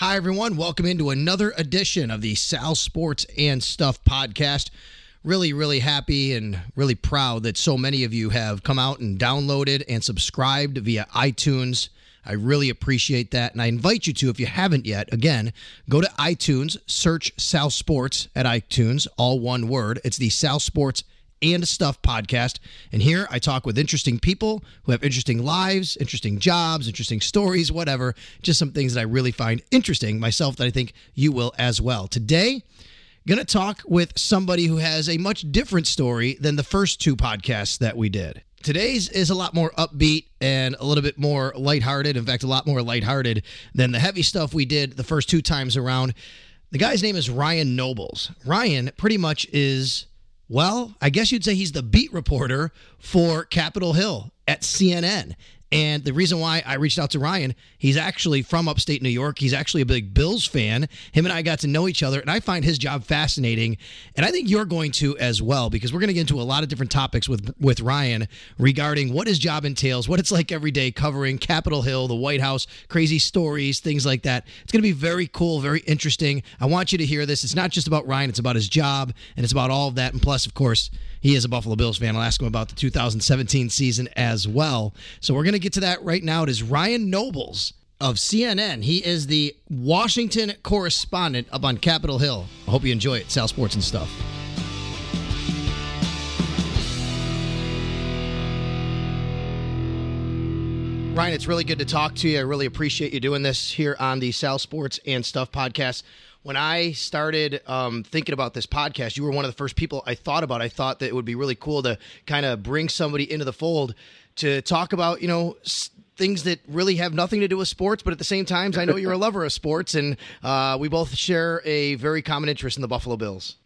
Hi, everyone. Welcome into another edition of the Sal Sports and Stuff podcast. Really, really happy and really proud that so many of you have come out and downloaded and subscribed via iTunes. I really appreciate that. And I invite you to, if you haven't yet, again, go to iTunes, search Sal Sports at iTunes, all one word. It's the Sal Sports and Stuff podcast. And here I talk with interesting people who have interesting lives, interesting jobs, interesting stories, whatever. Just some things that I really find interesting myself that I think you will as well. Today, going to talk with somebody who has a much different story than the first two podcasts that we did. Today's is a lot more upbeat and a little bit more lighthearted. In fact, a lot more lighthearted than the heavy stuff we did the first two times around. The guy's name is Ryan Nobles. Ryan pretty much is well, I guess you'd say he's the beat reporter for Capitol Hill at CNN. And the reason why I reached out to Ryan, he's actually from upstate New York. He's actually a big Bills fan. Him and I got to know each other, and I find his job fascinating. And I think you're going to as well, because we're going to get into a lot of different topics with with Ryan regarding what his job entails, what it's like every day covering Capitol Hill, the White House, crazy stories, things like that. It's going to be very cool, very interesting. I want you to hear this. It's not just about Ryan, it's about his job, and it's about all of that. And plus, of course, he is a Buffalo Bills fan. I'll ask him about the 2017 season as well. So we're going to get to that right now. It is Ryan Nobles of CNN. He is the Washington correspondent up on Capitol Hill. I hope you enjoy it. Sal Sports and stuff. Ryan, it's really good to talk to you. I really appreciate you doing this here on the Sal Sports and Stuff podcast when I started um, thinking about this podcast, you were one of the first people I thought about. I thought that it would be really cool to kind of bring somebody into the fold to talk about, you know, s- things that really have nothing to do with sports, but at the same time, I know you're a lover of sports, and uh, we both share a very common interest in the Buffalo Bills.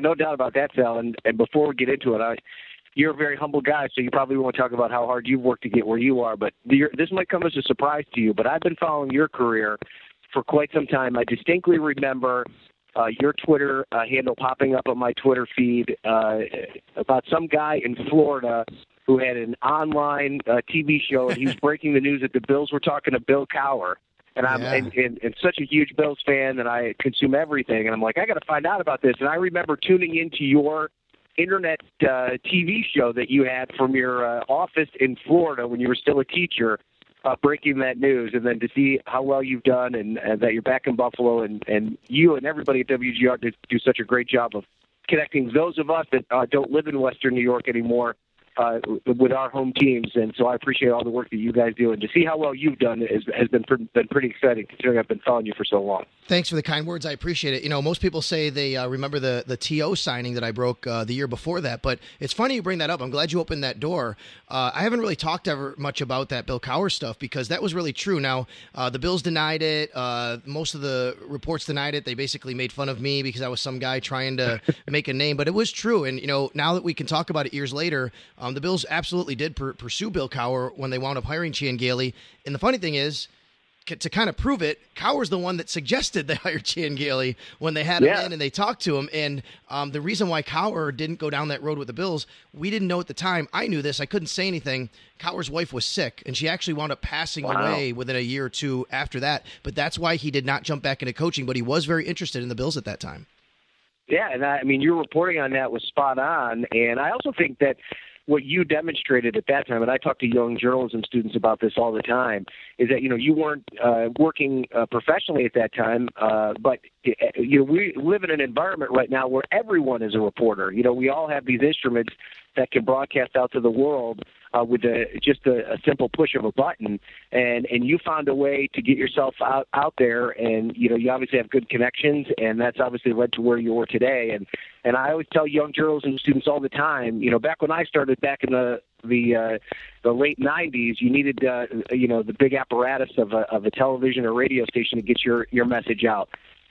No doubt about that, Sal. And, and before we get into it, I, you're a very humble guy, so you probably won't talk about how hard you've worked to get where you are. But this might come as a surprise to you, but I've been following your career for quite some time. I distinctly remember uh, your Twitter uh, handle popping up on my Twitter feed uh, about some guy in Florida who had an online uh, TV show, and he was breaking the news that the Bills were talking to Bill Cowher. And I'm yeah. and, and, and such a huge Bills fan that I consume everything. And I'm like, I got to find out about this. And I remember tuning into your internet uh, TV show that you had from your uh, office in Florida when you were still a teacher uh, breaking that news, and then to see how well you've done, and, and that you're back in Buffalo, and and you and everybody at WGR do, do such a great job of connecting those of us that uh, don't live in Western New York anymore uh, with our home teams, and so I appreciate all the work that you guys do, and to see how well you've done is, has been been pretty exciting considering I've been following you for so long. Thanks for the kind words. I appreciate it. You know, most people say they uh, remember the the TO signing that I broke uh, the year before that, but it's funny you bring that up. I'm glad you opened that door. Uh, I haven't really talked ever much about that Bill Cowher stuff because that was really true. Now uh, the Bills denied it. Uh, most of the reports denied it. They basically made fun of me because I was some guy trying to make a name, but it was true. And you know, now that we can talk about it years later, um, the Bills absolutely did per- pursue Bill Cowher when they wound up hiring Chan Gailey. And the funny thing is, to kind of prove it, Cowher's the one that suggested they hired Chan Gailey when they had him yeah. in and they talked to him. And um, the reason why Cowher didn't go down that road with the Bills, we didn't know at the time. I knew this. I couldn't say anything. Cowher's wife was sick, and she actually wound up passing wow. away within a year or two after that. But that's why he did not jump back into coaching. But he was very interested in the Bills at that time. Yeah, and I, I mean, your reporting on that was spot on. And I also think that what you demonstrated at that time, and I talk to young journalism students about this all the time, is that you know you weren't uh, working uh, professionally at that time, uh, but uh, you know we live in an environment right now where everyone is a reporter. You know, we all have these instruments that can broadcast out to the world uh, with a, just a, a simple push of a button, and and you found a way to get yourself out out there, and you know you obviously have good connections, and that's obviously led to where you are today. And and I always tell young journalism students all the time, you know, back when I started back in the the uh, the late '90s, you needed uh, you know the big apparatus of a, of a television or radio station to get your your message out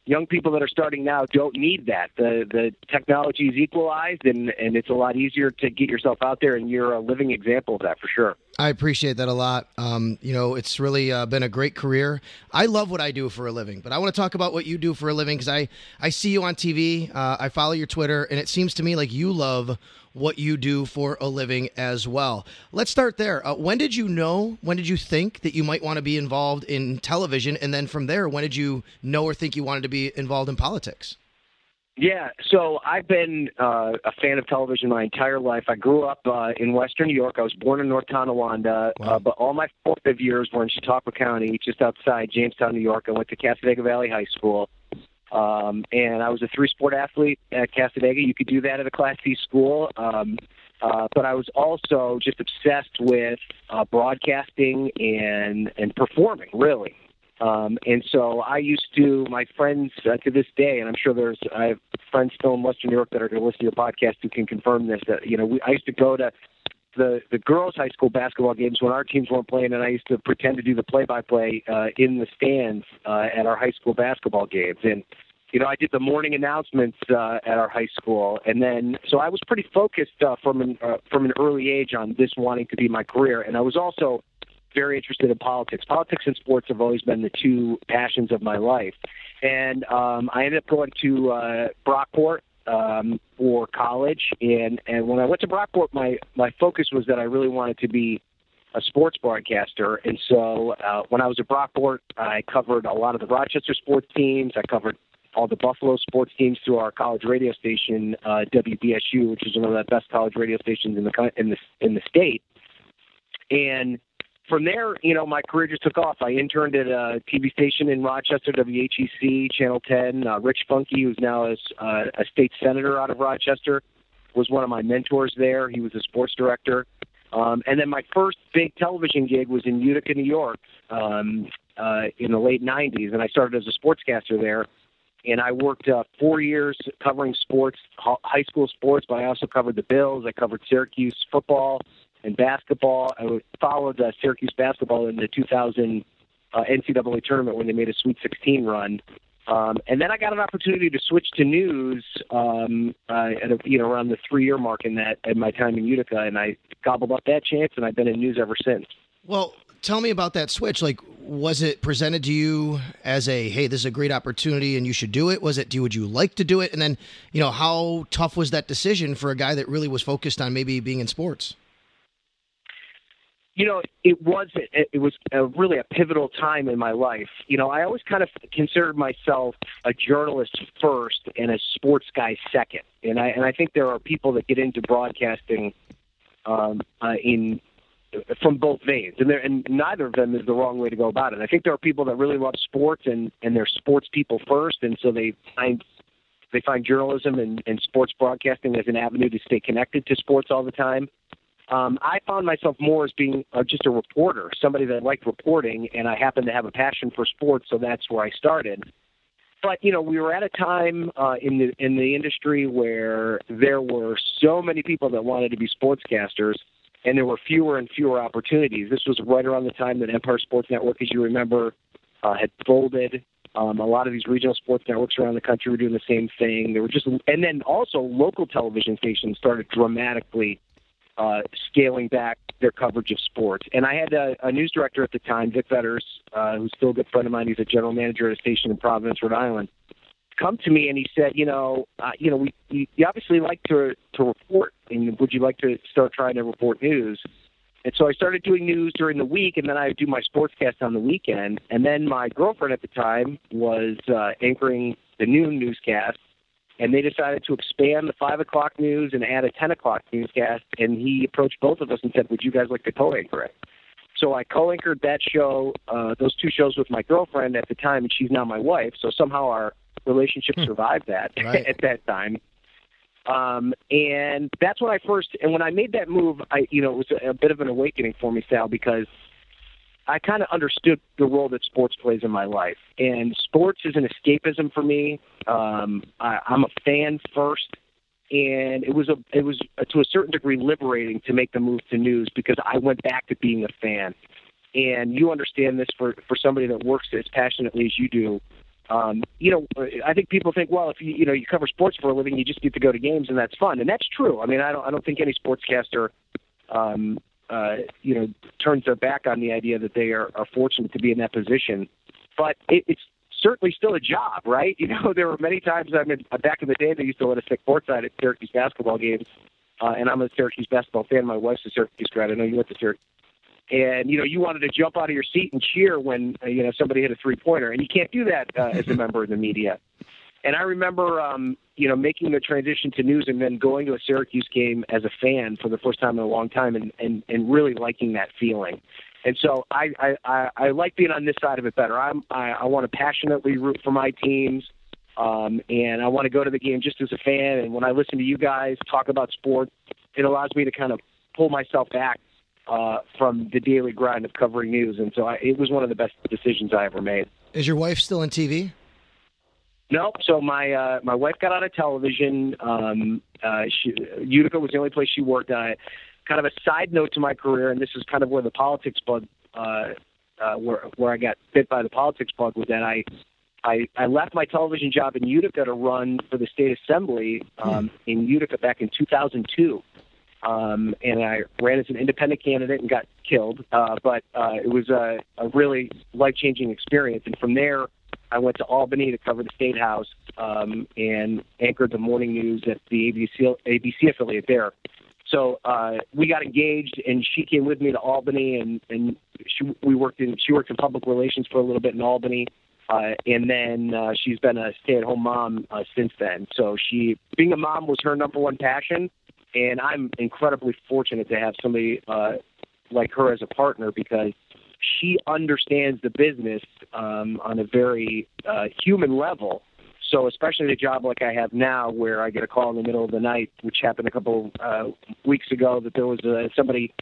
young people that are starting now don't need that. The the technology is equalized, and and it's a lot easier to get yourself out there. And you're a living example of that for sure. I appreciate that a lot. Um, you know, it's really uh, been a great career. I love what I do for a living, but I want to talk about what you do for a living because I I see you on TV. Uh, I follow your Twitter, and it seems to me like you love what you do for a living as well. Let's start there. Uh, when did you know, when did you think that you might want to be involved in television? And then from there, when did you know or think you wanted to be involved in politics? Yeah, so I've been uh, a fan of television my entire life. I grew up uh, in Western New York. I was born in North Tonawanda, wow. uh, but all my formative years were in Chautauqua County, just outside Jamestown, New York. I went to Cassadaga Valley High School. Um, and I was a three sport athlete at Cassadaga. You could do that at a Class C school. Um, uh, but I was also just obsessed with uh, broadcasting and and performing, really. Um, and so I used to, my friends uh, to this day, and I'm sure there's, I have friends still in Western New York that are going to listen to your podcast who can confirm this. That you know, we, I used to go to the the girls' high school basketball games when our teams weren't playing, and I used to pretend to do the play-by-play uh, in the stands uh, at our high school basketball games. And you know, I did the morning announcements uh, at our high school, and then so I was pretty focused uh, from an uh, from an early age on this wanting to be my career, and I was also very interested in politics. Politics and sports have always been the two passions of my life, and um, I ended up going to uh, Brockport um, for college. And and when I went to Brockport, my my focus was that I really wanted to be a sports broadcaster. And so uh, when I was at Brockport, I covered a lot of the Rochester sports teams. I covered all the Buffalo sports teams through our college radio station, uh, WBSU, which is one of the best college radio stations in the in the in the state. And from there, you know, my career just took off. I interned at a TV station in Rochester, WHEC, Channel 10. Uh, Rich Funke, who's now a, uh, a state senator out of Rochester, was one of my mentors there. He was a sports director. Um, and then my first big television gig was in Utica, New York, um, uh, in the late '90s, and I started as a sportscaster there. And I worked uh, four years covering sports, high school sports, but I also covered the Bills. I covered Syracuse football and basketball. I followed uh, Syracuse basketball in the 2000 uh, NCAA tournament when they made a Sweet 16 run. Um, and then I got an opportunity to switch to news um, uh, at a, you know around the three year mark in that at my time in Utica, and I gobbled up that chance, and I've been in news ever since. Well, tell me about that switch. Like, was it presented to you as a hey, this is a great opportunity and you should do it? Was it do would you like to do it? And then you know how tough was that decision for a guy that really was focused on maybe being in sports? You know, it was it was a, really a pivotal time in my life. You know, I always kind of considered myself a journalist first and a sports guy second. And I and I think there are people that get into broadcasting um, uh, in from both veins, and there and neither of them is the wrong way to go about it. I think there are people that really love sports and and they're sports people first, and so they find they find journalism and, and sports broadcasting as an avenue to stay connected to sports all the time. Um, I found myself more as being uh, just a reporter, somebody that liked reporting, and I happened to have a passion for sports, so that's where I started. But you know, we were at a time uh, in the in the industry where there were so many people that wanted to be sportscasters, and there were fewer and fewer opportunities. This was right around the time that Empire Sports Network, as you remember, uh, had folded. Um, a lot of these regional sports networks around the country were doing the same thing. There were just, and then also local television stations started dramatically uh, scaling back their coverage of sports. And I had a, a news director at the time, Vic Vetters, uh, who's still a good friend of mine. He's a general manager at a station in Providence, Rhode Island. Come to me and he said, you know, uh, you know, we you, you obviously like to to report, and would you like to start trying to report news? And so I started doing news during the week, and then I would do my sportscast on the weekend. And then my girlfriend at the time was uh, anchoring the noon newscast and they decided to expand the five o'clock news and add a ten o'clock newscast. And he approached both of us and said, "Would you guys like to co-anchor it?" So I co-anchored that show, uh, those two shows with my girlfriend at the time, and she's now my wife. So somehow our relationship hmm. survived that right. at that time. Um, and that's when I first, and when I made that move, I, you know, it was a, a bit of an awakening for me, Sal, because I kind of understood the role that sports plays in my life. And sports is an escapism for me. Um, I, I'm a fan first, and it was a it was a, to a certain degree liberating to make the move to news because I went back to being a fan. And you understand this for for somebody that works as passionately as you do. Um, you know, I think people think, well, if you you know you cover sports for a living, you just get to go to games and that's fun, and that's true. I mean, I don't I don't think any sportscaster, um, uh, you know, turns their back on the idea that they are, are fortunate to be in that position. But it, it's certainly still a job, right? You know, there were many times I mean, back in the day they used to let us sit courtside at Syracuse basketball games, uh, and I'm a Syracuse basketball fan. My wife's a Syracuse grad. I know you went to Syracuse. And you know, you wanted to jump out of your seat and cheer when uh, you know somebody hit a three pointer, and you can't do that uh, as a member of the media. And I remember, um, you know, making the transition to news and then going to a Syracuse game as a fan for the first time in a long time, and and, and really liking that feeling. And so I, I, I, I like being on this side of it better. I'm, I, I want to passionately root for my teams. Um, and I want to go to the game just as a fan. And when I listen to you guys talk about sport, it allows me to kind of pull myself back uh, from the daily grind of covering news. And so I, it was one of the best decisions I ever made. Is your wife still in TV? No, so my uh, my wife got out of television. Um, uh, she, Utica was the only place she worked. Uh, kind of a side note to my career, and this is kind of where the politics bug, uh, uh, where where I got bit by the politics bug, was that I. I, I left my television job in Utica to run for the state assembly um, in Utica back in 2002. Um, and I ran as an independent candidate and got killed. Uh, but uh, it was a, a really life changing experience. And from there, I went to Albany to cover the State House um, and anchored the morning news at the ABC, ABC affiliate there. So uh, we got engaged, and she came with me to Albany, and and she, we worked in she worked in public relations for a little bit in Albany, uh, and then uh, she's been a stay-at-home mom uh, since then. So she being a mom was her number one passion, and I'm incredibly fortunate to have somebody uh, like her as a partner because she understands the business um, on a very uh, human level so especially the job like I have now, where I get a call in the middle of the night, which happened a couple uh, weeks ago, that there was uh, somebody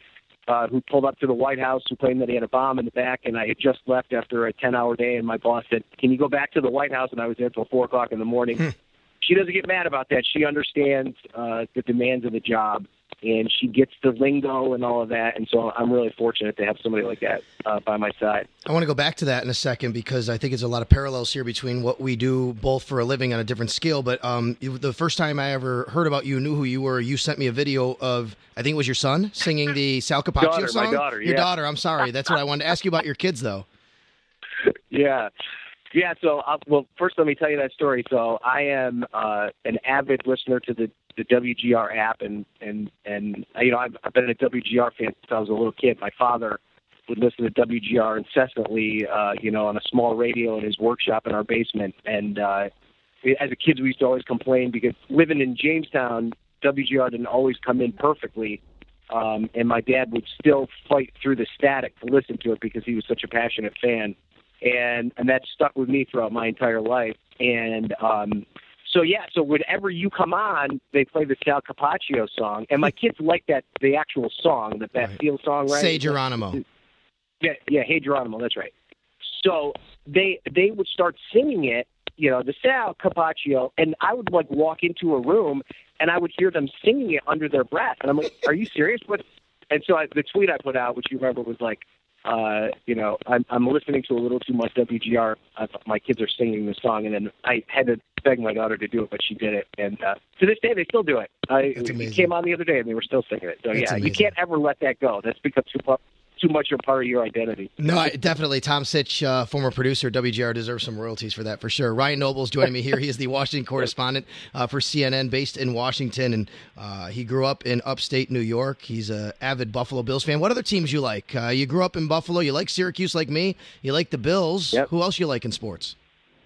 uh, who pulled up to the White House who claimed that he had a bomb in the back, and I had just left after a 10-hour day, and my boss said, "Can you go back to the White House?" And I was there till four o'clock in the morning. She doesn't get mad about that. She understands uh, the demands of the job, and she gets the lingo and all of that. And so I'm really fortunate to have somebody like that uh, by my side. I want to go back to that in a second because I think it's a lot of parallels here between what we do both for a living on a different scale. But um, the first time I ever heard about you, knew who you were, you sent me a video of, I think it was your son singing the Sal Capaccio daughter, song. My daughter, your yeah. daughter. I'm sorry. That's what I wanted to ask you about your kids, though. Yeah. Yeah, so uh, well, first let me tell you that story. So I am uh, an avid listener to the the WGR app, and and and you know I've, I've been a WGR fan since I was a little kid. My father would listen to WGR incessantly, uh, you know, on a small radio in his workshop in our basement. And uh, as a kid, we used to always complain because living in Jamestown, WGR didn't always come in perfectly. Um, and my dad would still fight through the static to listen to it because he was such a passionate fan, and and that stuck with me throughout my entire life. And um, so yeah, so whenever you come on, they play the Sal Capaccio song, and my kids like that the actual song, the Bastille right. song, right? Say Geronimo. Yeah, yeah, Hey Geronimo, that's right. So they they would start singing it, you know, the Sal Capaccio, and I would like walk into a room and I would hear them singing it under their breath, and I'm like, "Are you serious?" What? And so I, the tweet I put out, which you remember, was like, uh, you know, I'm, I'm listening to a little too much WGR. Uh, my kids are singing the song, and then I had to beg my daughter to do it, but she did it. And uh, to this day, they still do it. I, it came on the other day, and they were still singing it. So That's yeah, amazing. you can't ever let that go. That's become too too much a part of your identity. No, I, definitely. Tom Sitch, uh, former producer, WGR, deserves some royalties for that for sure. Ryan Noble's joining me here. He is the Washington correspondent uh, for CNN, based in Washington, and uh, he grew up in upstate New York. He's a avid Buffalo Bills fan. What other teams you like? Uh, you grew up in Buffalo. You like Syracuse, like me. You like the Bills. Yep. Who else you like in sports?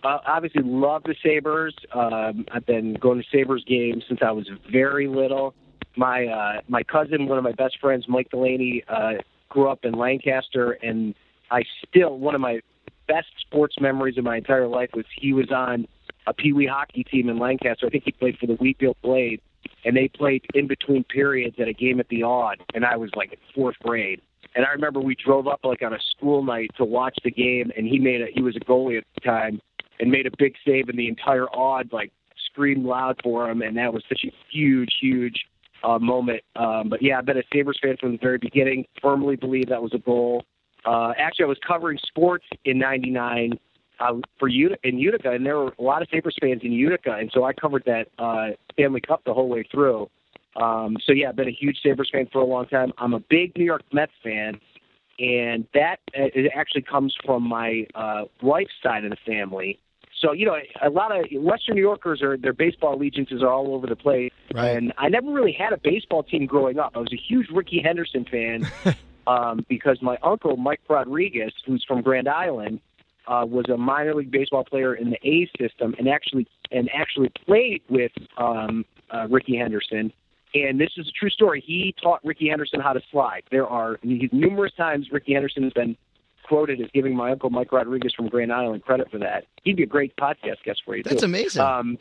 Uh, obviously, love the Sabres. Um, I've been going to Sabres games since I was very little. My uh, my cousin, one of my best friends, Mike Delaney, uh, grew up in Lancaster, and I still one of my best sports memories of my entire life was he was on a Pee Wee hockey team in Lancaster. I think he played for the Wheatfield Blade, and they played in between periods at a game at the Aud, and I was like in fourth grade. And I remember we drove up like on a school night to watch the game, and he made a he was a goalie at the time and made a big save, and the entire Aud like screamed loud for him, and that was such a huge, huge uh, moment. Um, but yeah, I've been a Sabres fan from the very beginning. Firmly believe that was a goal. Uh, actually, I was covering sports in '99 uh, for Utica, in Utica, and there were a lot of Sabres fans in Utica, and so I covered that uh, Stanley Cup the whole way through. Um, so yeah, I've been a huge Sabres fan for a long time. I'm a big New York Mets fan, and that uh, it actually comes from my uh, wife's side of the family. So you know, a lot of Western New Yorkers are their baseball allegiances are all over the place, Right. and I never really had a baseball team growing up. I was a huge Rickey Henderson fan um, because my uncle Mike Rodriguez, who's from Grand Island, uh, was a minor league baseball player in the A system, and actually and actually played with um, uh, Rickey Henderson. And this is a true story. He taught Rickey Henderson how to slide. There are numerous times Rickey Henderson has been quoted as giving my uncle Mike Rodriguez from Grand Island credit for that. He'd be a great podcast guest for you. That's too. amazing. Um,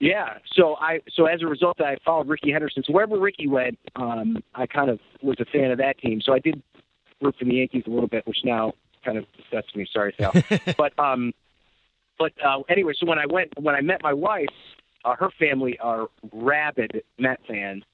yeah. So I so as a result, I followed Rickey Henderson. So wherever Rickey went, um, I kind of was a fan of that team. So I did root for the Yankees a little bit, which now kind of upsets me. Sorry, Sal. but um, but uh, anyway, so when I went when I met my wife, uh, her family are rabid Met fans,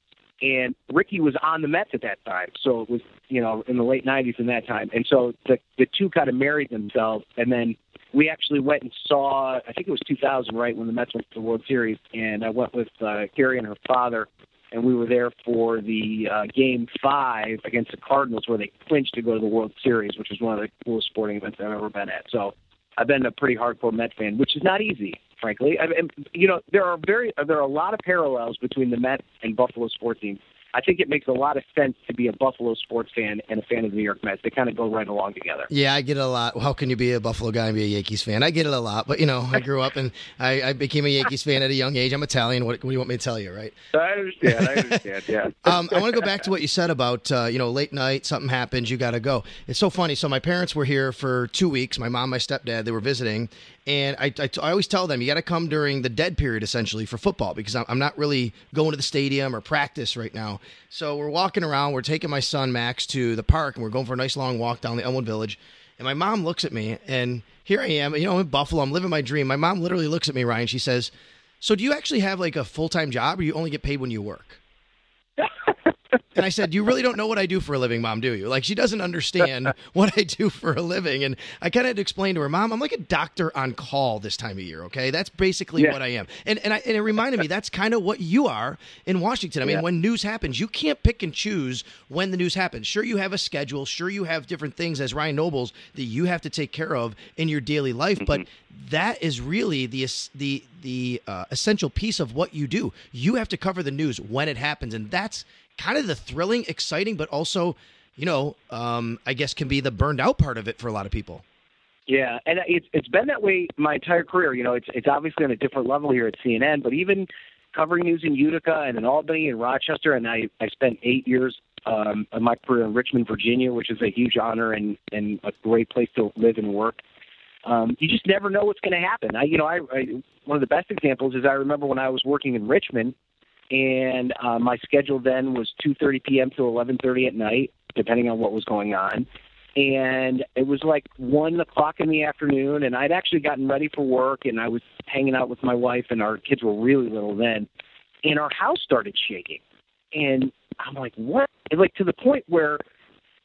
and Rickey was on the Mets at that time. So it was you know in the late '90s in that time, and so the the two kind of married themselves, and then we actually went and saw I think it was 2000 right when the Mets went to the World Series, and I went with uh, Carrie and her father, and we were there for the uh, Game Five against the Cardinals where they clinched to go to the World Series, which was one of the coolest sporting events I've ever been at. So I've been a pretty hardcore Met fan, which is not easy, frankly. I mean, you know, there are very there are a lot of parallels between the Mets and Buffalo sports teams. I think it makes a lot of sense to be a Buffalo sports fan and a fan of the New York Mets. They kind of go right along together. Yeah, I get it a lot. How can you be a Buffalo guy and be a Yankees fan? I get it a lot, but you know, I grew up and I, I became a Yankees fan at a young age. I'm Italian. What, what do you want me to tell you, right? I understand. I understand. Yeah. Um, I want to go back to what you said about uh, you know late night, something happens, you got to go. It's so funny. So my parents were here for two weeks. My mom, my stepdad, they were visiting, and I, I, I always tell them you got to come during the dead period essentially for football because I'm, not really going to the stadium or practice right now. So we're walking around. We're taking my son Max to the park, and we're going for a nice long walk down the Elmwood Village. And my mom looks at me, and here I am. You know, I'm in Buffalo. I'm living my dream. My mom literally looks at me, Ryan. She says, "So do you actually have like a full time job, or you only get paid when you work?" And I said, You really don't know what I do for a living, mom, do you? Like, she doesn't understand what I do for a living. And I kind of had to explain to her, Mom, I'm like a doctor on call this time of year, okay? That's basically Yeah. what I am. And, and, I, and it reminded me that's kind of what you are in Washington. I mean, Yeah. when news happens, you can't pick and choose when the news happens. Sure, you have a schedule. Sure, you have different things as Ryan Nobles that you have to take care of in your daily life. But that is really the the the uh, essential piece of what you do. You have to cover the news when it happens, and that's kind of the thrilling, exciting, but also, you know, um, I guess can be the burned out part of it for a lot of people. Yeah, and it's it's been that way my entire career. You know, it's it's obviously on a different level here at CNN, but even covering news in Utica and in Albany and Rochester, and I I spent eight years um, of my career in Richmond, Virginia, which is a huge honor and and a great place to live and work. Um, you just never know what's going to happen. I, you know, I, I one of the best examples is I remember when I was working in Richmond, and uh, my schedule then was 2:30 p.m. to 11:30 at night, depending on what was going on. And it was like one o'clock in the afternoon and i'd actually gotten ready for work and i was hanging out with my wife and our kids were really little then. And our house started shaking. And i'm like what? And like to the point where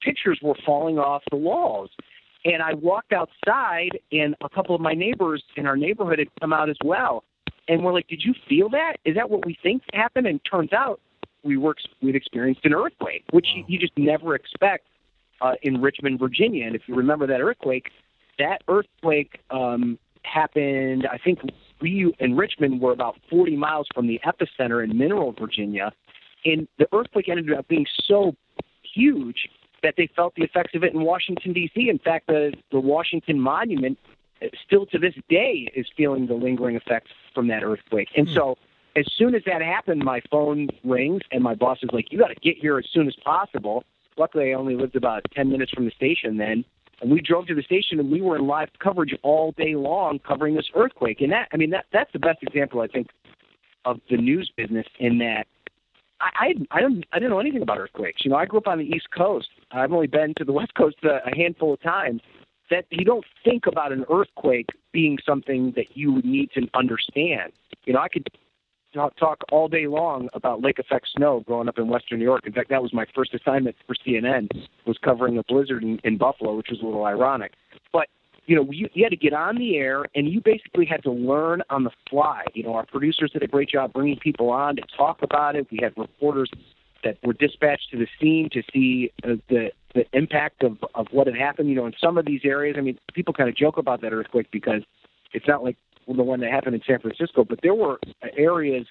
pictures were falling off the walls. And i walked outside and a couple of my neighbors in our neighborhood had come out as well and we're like did you feel that is that what we think happened and turns out we were we'd experienced an earthquake which you, you just never expect uh, in Richmond, Virginia. And if you remember that earthquake, that earthquake um, happened. I think we in Richmond were about 40 miles from the epicenter in Mineral, Virginia, and the earthquake ended up being so huge that they felt the effects of it in Washington D.C. In fact, the the Washington Monument still to this day is feeling the lingering effects from that earthquake. And hmm. so, as soon as that happened, my phone rings, and my boss is like, "You got to get here as soon as possible." Luckily, I only lived about 10 minutes from the station then. And we drove to the station and we were in live coverage all day long covering this earthquake. And that, I mean, that that's the best example, I think, of the news business in that I, I, I don't I didn't know anything about earthquakes. You know, I grew up on the East Coast. I've only been to the West Coast a, a handful of times. That you don't think about an earthquake being something that you would need to understand. You know, I could talk, all day long about lake effect snow growing up in western New York. In fact, that was my first assignment for CNN was covering a blizzard in, in Buffalo, which was a little ironic. But you know, you, you had to get on the air, and you basically had to learn on the fly. You know, our producers did a great job bringing people on to talk about it. We had reporters that were dispatched to the scene to see uh, the the impact of of what had happened. You know, in some of these areas, I mean, people kind of joke about that earthquake because it's not like the one that happened in San Francisco, but there were areas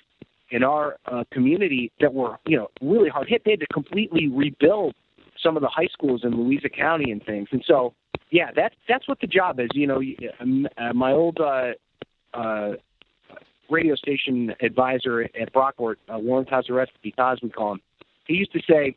in our uh, community that were you know really hard hit. They had to completely rebuild some of the high schools in Louisa County and things, and so yeah, that's that's what the job is. You know, um, uh, my old uh, uh, radio station advisor at Brockport, uh, Warren Tazareski, Taz we call him he used to say,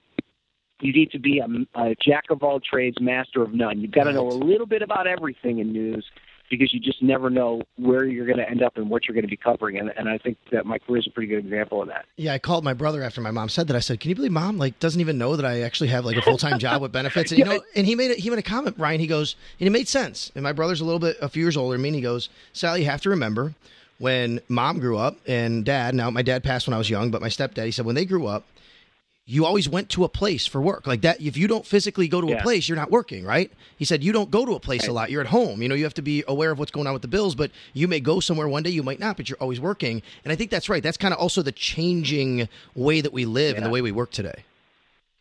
you need to be a, a jack of all trades, master of none. You've got to know a little bit about everything in news because you just never know where you're going to end up and what you're going to be covering. And, and I think that my career is a pretty good example of that. Yeah, I called my brother after my mom said that. I said, "Can you believe mom like doesn't even know that I actually have like a full time job with benefits?" And you know, and he made a, he made a comment, Ryan. He goes, and it made sense. And my brother's a little bit a few years older than me. And he goes, "Sally, you have to remember." When mom grew up and dad, now my dad passed when I was young, but my stepdad, he said when they grew up, you always went to a place for work. Like that if you don't physically go to Yeah. a place you're not working right? He said you don't go to a place a lot. You're at home. You know you have to be aware of what's going on with the bills but you may go somewhere one day you might not but you're always working. And i think that's right. That's kind of also the changing way that we live and the way we work today.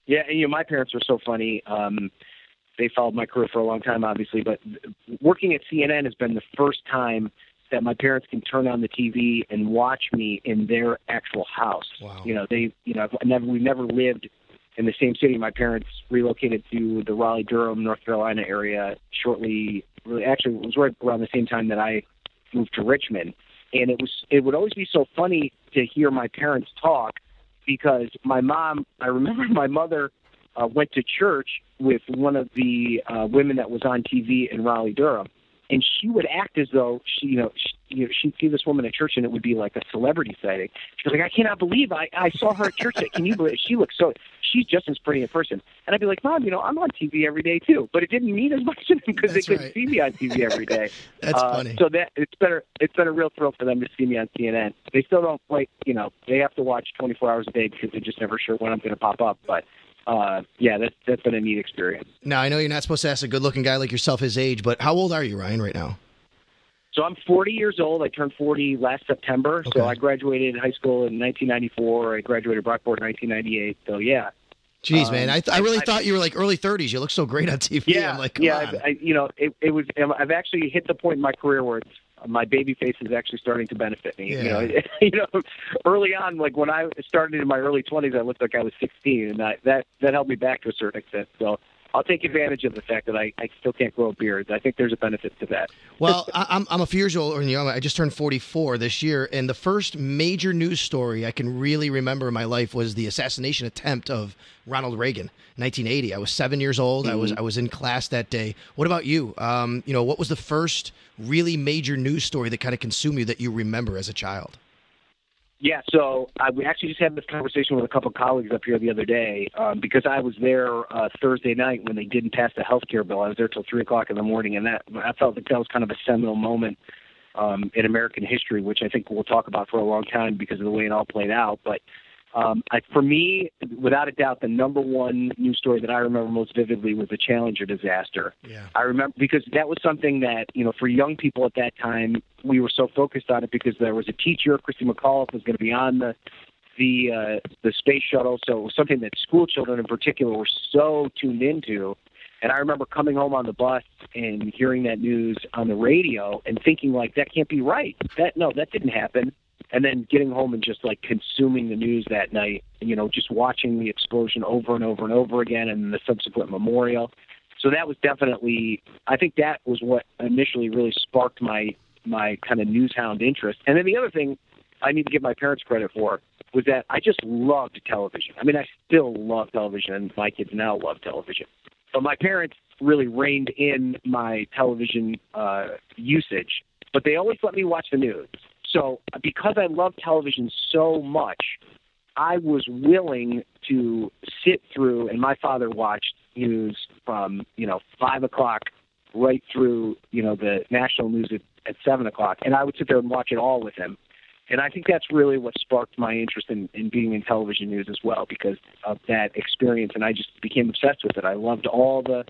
Yeah, and, you know, my parents were so funny. Um, they followed my career for a long time, obviously, but working at CNN has been the first time that my parents can turn on the TV and watch me in their actual house. Wow. You know, they, you know, I've never, we've never lived in the same city. My parents relocated to the Raleigh, Durham, North Carolina area shortly. Really, actually, it was right around the same time that I moved to Richmond, and it was, it would always be so funny to hear my parents talk because my mom, I remember my mother uh, went to church with one of the uh, women that was on TV in Raleigh, Durham, and she would act as though she, you know, she, you know, she'd see this woman at church and it would be like a celebrity sighting. She was like, I cannot believe I, I saw her at church. Can you believe she looks so? She's just as pretty in person. And I'd be like, Mom, you know, I'm on TV every day too, but it didn't mean as much to them because they couldn't right. see me on TV every day. That's Uh, funny So that it's been a it's been a real thrill for them to see me on CNN. They still don't like, you know, they have to watch 24 hours a day because they're just never sure when I'm going to pop up. But uh, yeah, that's that's been a neat experience. now i know you're not supposed to ask a good looking guy like yourself his age but how old are you ryan right now So I'm 40 years old. I turned 40 last September. Okay. So I graduated high school in 1994. I graduated Brockport in 1998. So yeah, jeez Um, man I, th- I really I- thought you were like early 30s you look so great on tv yeah, i'm like yeah. I, you know, it, it was. I've actually hit the point in my career where it's my baby face is actually starting to benefit me. You know, you know, early on, like when I started in my early 20s, I looked like I was 16, and that that that held me back to a certain extent. So. I'll take advantage of the fact that I, I still can't grow a beard. I think there's a benefit to that. Well, I, I'm I'm a few years older than you. I just turned 44 this year, and the first major news story I can really remember in my life was the assassination attempt of Ronald Reagan, 1980. I was seven years old. I was I was in class that day. What about you? Um, you know, what was the first really major news story that kind of consumed you that you remember as a child? Yeah, so I, we actually just had this conversation with a couple of colleagues up here the other day um, because I was there uh, Thursday night when they didn't pass the health care bill. I was there till three o'clock in the morning, and that I felt like that was kind of a seminal moment um, in American history, which I think we'll talk about for a long time because of the way it all played out. But um, I, for me, without a doubt, the number one news story that I remember most vividly was the Challenger disaster. Yeah. I remember because that was something that you know for young people at that time we were so focused on it because there was a teacher, Christa McAuliffe, was going to be on the the uh, the space shuttle, so it was something that school children in particular were so tuned into. And I remember coming home on the bus and hearing that news on the radio and thinking like that can't be right. That no, that didn't happen. And then getting home and just like consuming the news that night, you know, just watching the explosion over and over and over again and the subsequent memorial. So that was definitely I think that was what initially really sparked my my kind of news hound interest. And then the other thing I need to give my parents credit for was that I just loved television. I mean, I still love television, and my kids now love television. But my parents really reined in my television uh, usage, but they always let me watch the news. So because I love television so much, I was willing to sit through, and my father watched news from you know five o'clock right through you know the national news at, at seven o'clock, and I would sit there and watch it all with him. And I think that's really what sparked my interest in, in being in television news as well, because of that experience. And I just became obsessed with it. I loved all the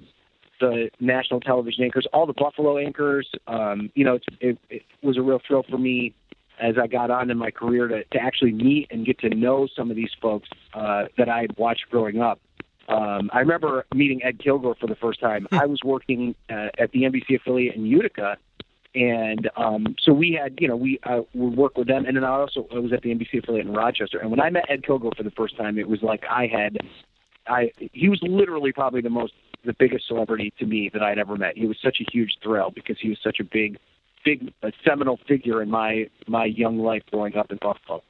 the national television anchors, all the Buffalo anchors. Um, you know, it, it was a real thrill for me as I got on in my career to, to actually meet and get to know some of these folks uh, that I had watched growing up. Um, I remember meeting Ed Kilgore for the first time. I was working uh, at the NBC affiliate in Utica, and um, so we had, you know, we uh, would work with them. And then I also I was at the NBC affiliate in Rochester. And when I met Ed Kilgore for the first time, it was like I had, I he was literally probably the most the biggest celebrity to me that I'd ever met. He was such a huge thrill because he was such a big, big, a seminal figure in my my young life growing up in Buffalo.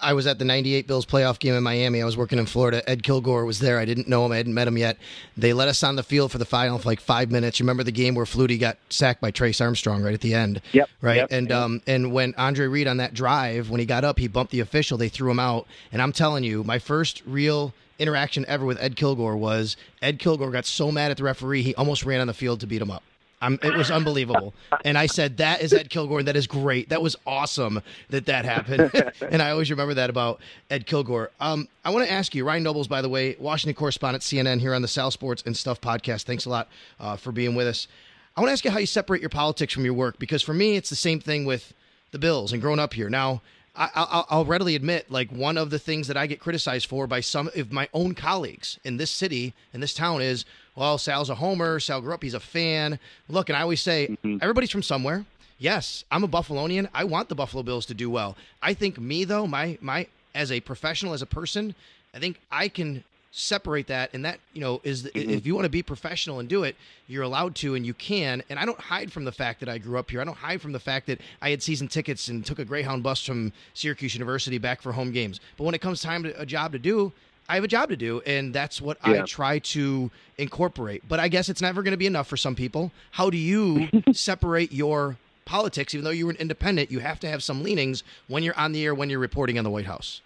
I was at the 98 Bills playoff game in Miami. I was working in Florida. Ed Kilgore was there. I didn't know him. I hadn't met him yet. They let us on the field for the final for like five minutes. You remember the game where Flutie got sacked by Trace Armstrong right at the end? Yep. Right. Yep, and yep. um and when Andre Reed on that drive, when he got up, he bumped the official. They threw him out. And I'm telling you, my first real interaction ever with Ed Kilgore was Ed Kilgore got so mad at the referee he almost ran on the field to beat him up. I'm, it was unbelievable. And I said, that is Ed Kilgore. That is great. That was awesome that that happened. and I always remember that about Ed Kilgore. Um, I want to ask you, Ryan Nobles, by the way, Washington correspondent, CNN here on the Sal Sports and Stuff podcast. Thanks a lot uh, for being with us. I want to ask you how you separate your politics from your work, because for me, it's the same thing with the Bills and growing up here. Now, I, I'll, I'll readily admit, like one of the things that I get criticized for by some of my own colleagues in this city, in this town, is well, Sal's a homer. Sal grew up; he's a fan. Look, and I always say, mm-hmm. everybody's from somewhere. Yes, I'm a Buffalonian. I want the Buffalo Bills to do well. I think me though, my my as a professional, as a person, I think I can separate that and that you know is mm-hmm. if you want to be professional and do it you're allowed to and you can and i don't hide from the fact that i grew up here. I don't hide from the fact that i had season tickets and took a greyhound bus from syracuse university back for home games. But when it comes time to a job to do i have a job to do and that's what i try to incorporate. But i guess it's never going to be enough for some people. How do you separate your politics? Even though you're an independent you have to have some leanings when you're on the air when you're reporting on the white house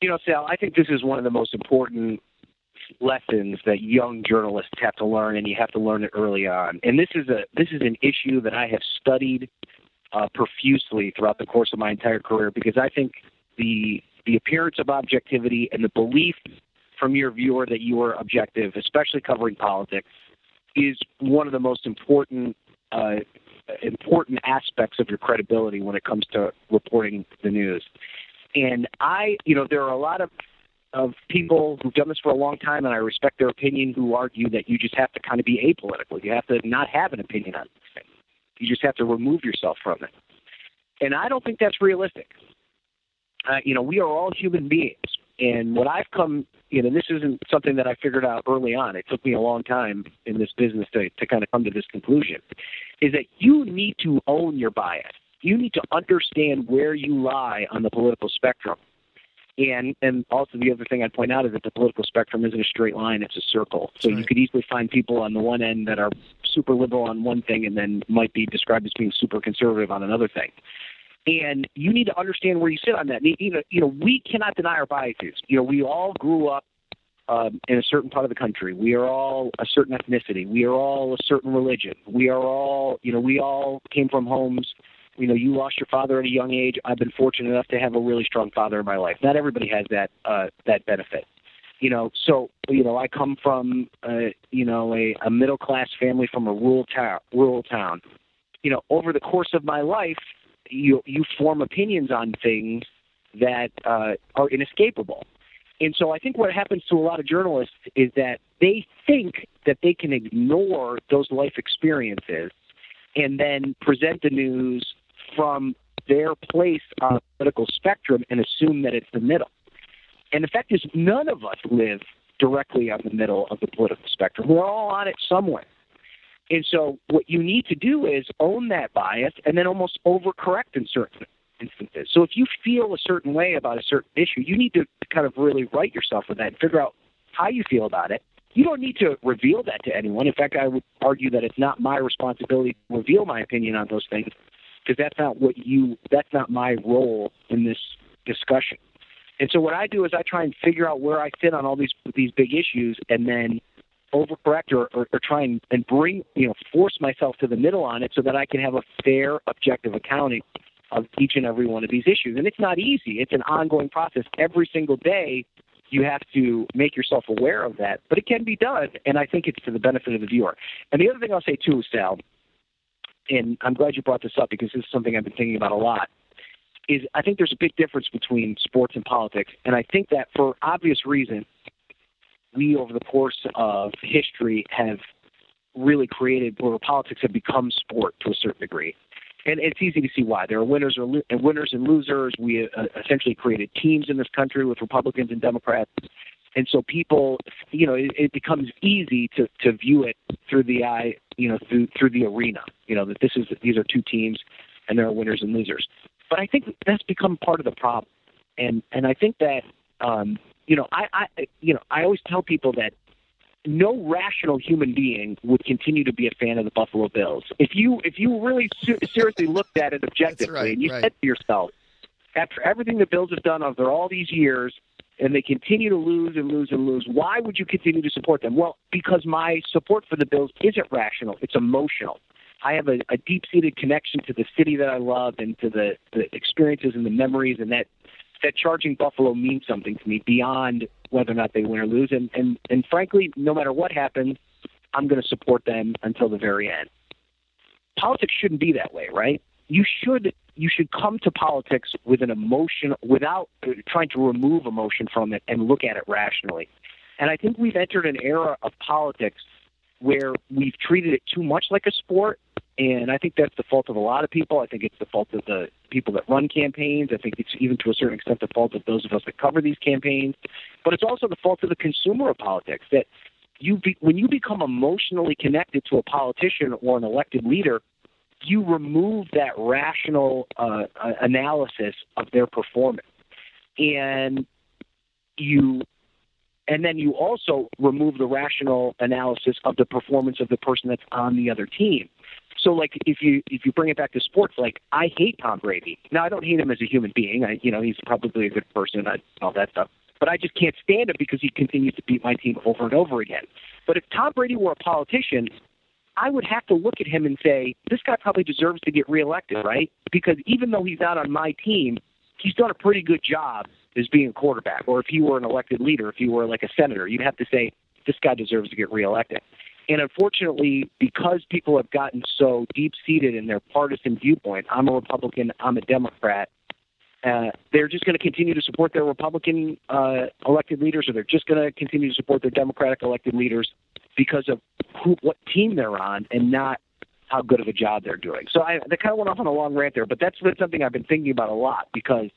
You know, Sal, I think this is one of the most important lessons that young journalists have to learn, and you have to learn it early on. And this is a this is an issue that I have studied uh, profusely throughout the course of my entire career because I think the the appearance of objectivity and the belief from your viewer that you are objective, especially covering politics, is one of the most important uh, important aspects of your credibility when it comes to reporting the news. And I, you know, there are a lot of of people who've done this for a long time, and I respect their opinion, who argue that you just have to kind of be apolitical. You have to not have an opinion on this thing. You just have to remove yourself from it. And I don't think that's realistic. Uh, you know, we are all human beings, and what I've come, you know, this isn't something that I figured out early on. It took me a long time in this business to to kind of come to this conclusion, is that you need to own your bias. You need to understand where you lie on the political spectrum. And and also the other thing I'd point out is that the political spectrum isn't a straight line; it's a circle. So you could easily find people on the one end that are super liberal on one thing, and then might be described as being super conservative on another thing. And you need to understand where you sit on that. You know, you know, we cannot deny our biases. You know, we all grew up um, in a certain part of the country. We are all a certain ethnicity. We are all a certain religion. We are all, you know, we all came from homes. You know, you lost your father at a young age. I've been fortunate enough to have a really strong father in my life. Not everybody has that uh, that benefit. You know, so you know, I come from, uh, you know, a, a middle class family from a rural town. Rural town. You know, over the course of my life, you you form opinions on things that uh, are inescapable. And so I think what happens to a lot of journalists is that they think that they can ignore those life experiences and then present the news from their place on the political spectrum and assume that it's the middle. And the fact is, none of us live directly on the middle of the political spectrum. We're all on it somewhere. And so, what you need to do is own that bias and then almost overcorrect in certain instances. So, if you feel a certain way about a certain issue, you need to kind of really right yourself with that and figure out how you feel about it. You don't need to reveal that to anyone. In fact, I would argue that it's not my responsibility to reveal my opinion on those things because that's not what you that's not my role in this discussion. And so what I do is I try and figure out where I fit on all these these big issues and then overcorrect or, or, or try and, and bring you know force myself to the middle on it so that I can have a fair, objective accounting of each and every one of these issues. And it's not easy. It's an ongoing process. Every single day, you have to make yourself aware of that. But it can be done, and I think it's to the benefit of the viewer. And the other thing I'll say too, Sal, and I'm glad you brought this up because this is something I've been thinking about a lot. Is I think there's a big difference between sports and politics, and I think that for obvious reason, we over the course of history have really created where politics have become sport to a certain degree and it's easy to see why. There are winners and winners and losers. We uh, essentially created teams in this country with Republicans and Democrats, and so people, you know, it, it becomes easy to to view it through the eye, you know, through through the arena. You know that this is these are two teams, and there are winners and losers. But I think that's become part of the problem, and and I think that um, you know I I you know I always tell people that no rational human being would continue to be a fan of the Buffalo Bills. If you if you really ser- seriously looked at it objectively right, and you right. said to yourself, after everything the Bills have done over all these years, and they continue to lose and lose and lose, why would you continue to support them? Well, because my support for the Bills isn't rational; it's emotional. I have a, a deep-seated connection to the city that I love and to the, the experiences and the memories, and that that charging Buffalo means something to me beyond whether or not they win or lose. And and and frankly, no matter what happens, I'm going to support them until the very end. Politics shouldn't be that way, right? You should you should come to politics with an emotion without uh, trying to remove emotion from it and look at it rationally. And I think we've entered an era of politics where we've treated it too much like a sport and I think that's the fault of a lot of people. I think it's the fault of the people that run campaigns. I think it's even to a certain extent the fault of those of us that cover these campaigns. But it's also the fault of the consumer of politics that you be, when you become emotionally connected to a politician or an elected leader, you remove that rational uh, uh, analysis of their performance, and you and then you also remove the rational analysis of the performance of the person that's on the other team. So like if you if you bring it back to sports, like I hate Tom Brady. Now I don't hate him as a human being. I you know he's probably a good person and all that stuff. But I just can't stand him because he continues to beat my team over and over again. But if Tom Brady were a politician, I would have to look at him and say this guy probably deserves to get reelected, right? Because even though he's not on my team, he's done a pretty good job as being a quarterback. Or if he were an elected leader, if he were like a senator, you'd have to say this guy deserves to get reelected. And unfortunately, because people have gotten so deep seated in their partisan viewpoint, I'm a Republican, I'm a Democrat, uh, they're just going to continue to support their Republican uh, elected leaders, or they're just going to continue to support their Democratic elected leaders because of who, what team they're on, and not how good of a job they're doing. So I, I kind of went off on a long rant there, but that's been something I've been thinking about a lot because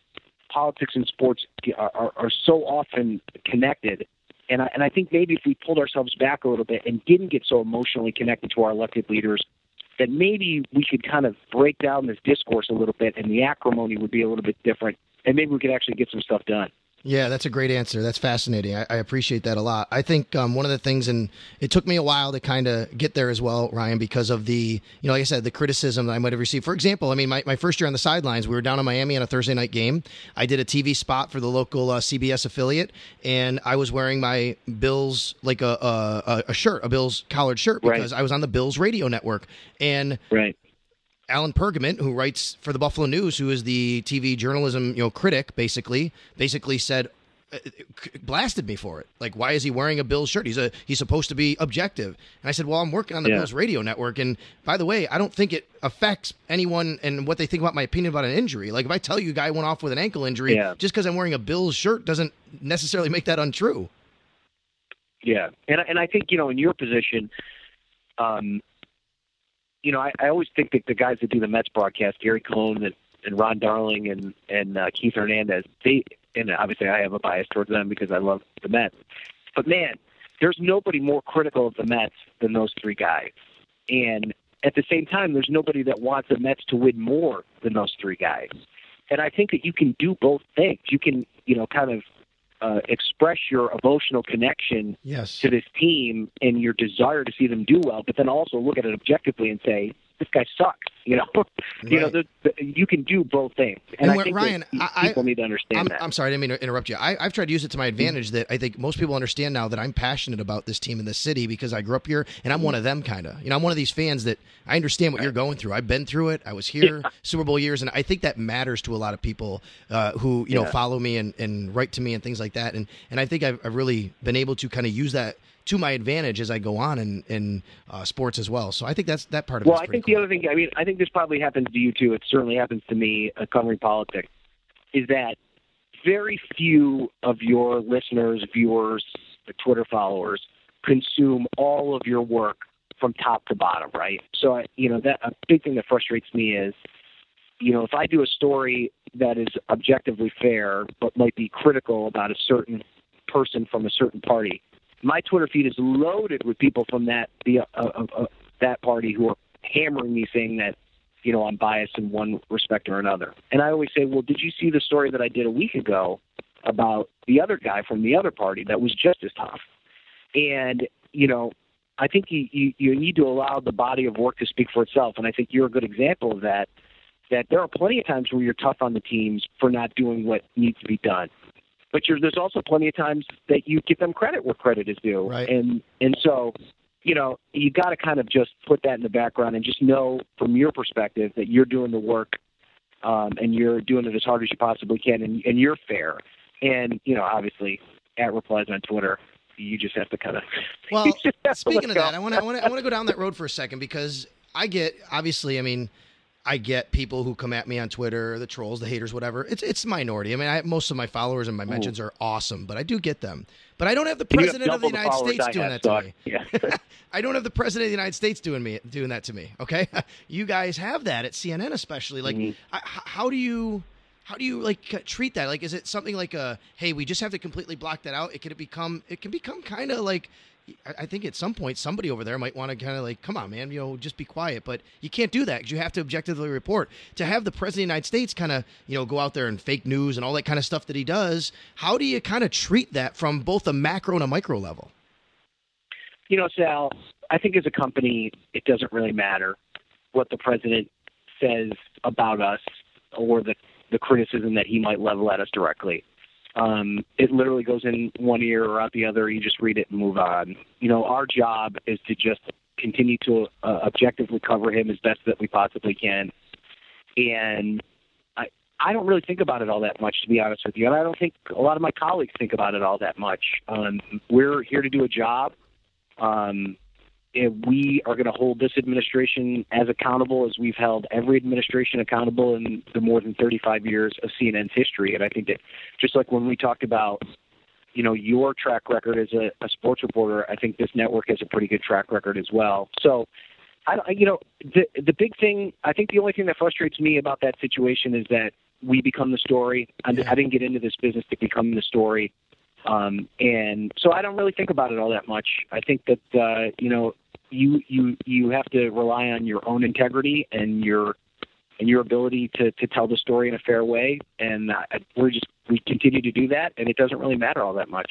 politics and sports are, are, are so often connected and I, and I think maybe if we pulled ourselves back a little bit and didn't get so emotionally connected to our elected leaders, that maybe we could kind of break down this discourse a little bit and the acrimony would be a little bit different. And maybe we could actually get some stuff done. Yeah, that's a great answer. That's fascinating. I, I appreciate that a lot. I think um, one of the things, and it took me a while to kind of get there as well, Ryan, because of the, you know, like I said, the criticism that I might have received. For example, I mean, my, my first year on the sidelines, we were down in Miami on a Thursday night game. I did a TV spot for the local uh, CBS affiliate, and I was wearing my Bills, like a, a, a shirt, a Bills collared shirt, because Right. I was on the Bills radio network. And Right. Alan Pergament, who writes for the Buffalo News, who is the TV journalism you know critic, basically, basically said uh, blasted me for it. Like, why is he wearing a Bills shirt? He's a he's supposed to be objective. And I said, well, I'm working on the Yeah. Bills radio network, and by the way, I don't think it affects anyone and what they think about my opinion about an injury. Like, if I tell you a guy went off with an ankle injury, Yeah. just because I'm wearing a Bills shirt doesn't necessarily make that untrue. Yeah, and I- and I think you know in your position, um, you know I, I always think that the guys that do the Mets broadcast, Gary Cohen and, and Ron Darling and and uh, Keith Hernandez, they and obviously I have a bias towards them because I love the Mets, but man, there's nobody more critical of the Mets than those three guys, and at the same time, there's nobody that wants the Mets to win more than those three guys, and I think that you can do both things. You can you know kind of uh, express your emotional connection Yes. to this team and your desire to see them do well, but then also look at it objectively and say this guy sucks. You know, you know, the, the, you can do both things, and, And I think Ryan, I- people need to understand I'm, that. I'm sorry, I didn't mean to interrupt you. I, I've tried to use it to my advantage that I think most people understand now that I'm passionate about this team in this city because I grew up here and I'm one of them kind of. You know, I'm one of these fans that I understand what you're going through. I've been through it. I was here Super Bowl years, and I think that matters to a lot of people uh, who you know follow me and, and write to me and things like that. And and I think I've, I've really been able to kind of use that to my advantage as I go on in in uh, sports as well. So I think that's that part of it. Well, I think cool. the other thing, I mean, I think this probably happens to you too. It certainly happens to me uh, covering politics. Is that very few of your listeners, viewers, the Twitter followers consume all of your work from top to bottom, right? So, I, you know, that a big thing that frustrates me is, you know, if I do a story that is objectively fair but might be critical about a certain person from a certain party, my Twitter feed is loaded with people from that the uh, uh, uh, that party who are hammering me saying that you know I'm biased in one respect or another. And I always say, well, did you see the story that I did a week ago about the other guy from the other party that was just as tough? And you know, I think you, you you need to allow the body of work to speak for itself. And I think you're a good example of that. That there are plenty of times where you're tough on the teams for not doing what needs to be done but you're, there's also plenty of times that you give them credit where credit is due. Right. And and so, you know, you got to kind of just put that in the background and just know from your perspective that you're doing the work um, and you're doing it as hard as you possibly can, and, and you're fair. And you know, obviously, at replies on Twitter, you just have to kind of. Well, you just have to speaking of that, I want to I want to go down that road for a second because I get obviously, I mean, I get people who come at me on Twitter, the trolls, the haters, whatever. It's it's a minority. I mean, I, most of my followers and my mentions are awesome, but I do get them. But I don't have the have president of the United followers States I doing that to me. Yeah. I don't have the president of the United States doing me doing that to me. Okay, you guys have that at CNN, especially. Like, Mm-hmm. I, how do you? How do you like treat that? Like, is it something like a, hey, we just have to completely block that out? It can become, it can become kind of like, I- think at some point somebody over there might want to kind of like, come on, man, you know, just be quiet. But you can't do that because you have to objectively report. To have the president of the United States kind of, you know, go out there and fake news and all that kind of stuff that he does, how do you kind of treat that from both a macro and a micro level? You know, Sal, I think as a company, it doesn't really matter what the president says about us or the, the criticism that he might level at us directly. Um, it literally goes in one ear or out the other. You just read it and move on. You know, our job is to just continue to uh, objectively cover him as best that we possibly can. And I, I don't really think about it all that much, to be honest with you. And I don't think a lot of my colleagues think about it all that much. Um, we're here to do a job. Um, and we are going to hold this administration as accountable as we've held every administration accountable in the more than 35 years of CNN's history. And I think that just like when we talked about, you know, your track record as a, a sports reporter, I think this network has a pretty good track record as well. So, I, you know, the the big thing, I think the only thing that frustrates me about that situation is that we become the story. I, I didn't get into this business to become the story. Um, and so I don't really think about it all that much. I think that uh, you know you you you have to rely on your own integrity and your and your ability to to tell the story in a fair way. And I, we're just we continue to do that, and it doesn't really matter all that much.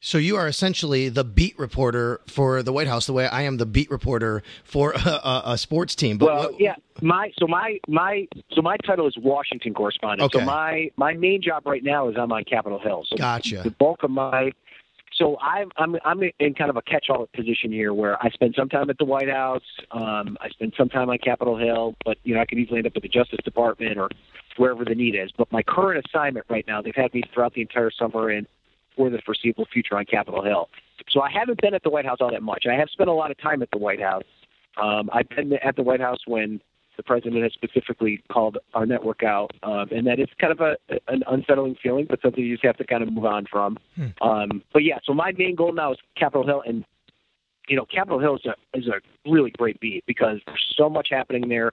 So you are essentially the beat reporter for the White House, the way I am the beat reporter for a, a, a sports team. But well, what- yeah, my so my my so my title is Washington correspondent. Okay. So my my main job right now is I'm on Capitol Hill. So Gotcha. The bulk of my so I'm I'm I'm in kind of a catch-all position here where I spend some time at the White House, um, I spend some time on Capitol Hill, but you know I could easily end up at the Justice Department or wherever the need is. But my current assignment right now, they've had me throughout the entire summer and for the foreseeable future on Capitol Hill. So I haven't been at the White House all that much. I have spent a lot of time at the White House. Um, I've been at the White House when the president has specifically called our network out, um, and that is kind of a an unsettling feeling, but something you just have to kind of move on from. Um, but yeah, so my main goal now is Capitol Hill, and you know, Capitol Hill is a is a really great beat because there's so much happening there.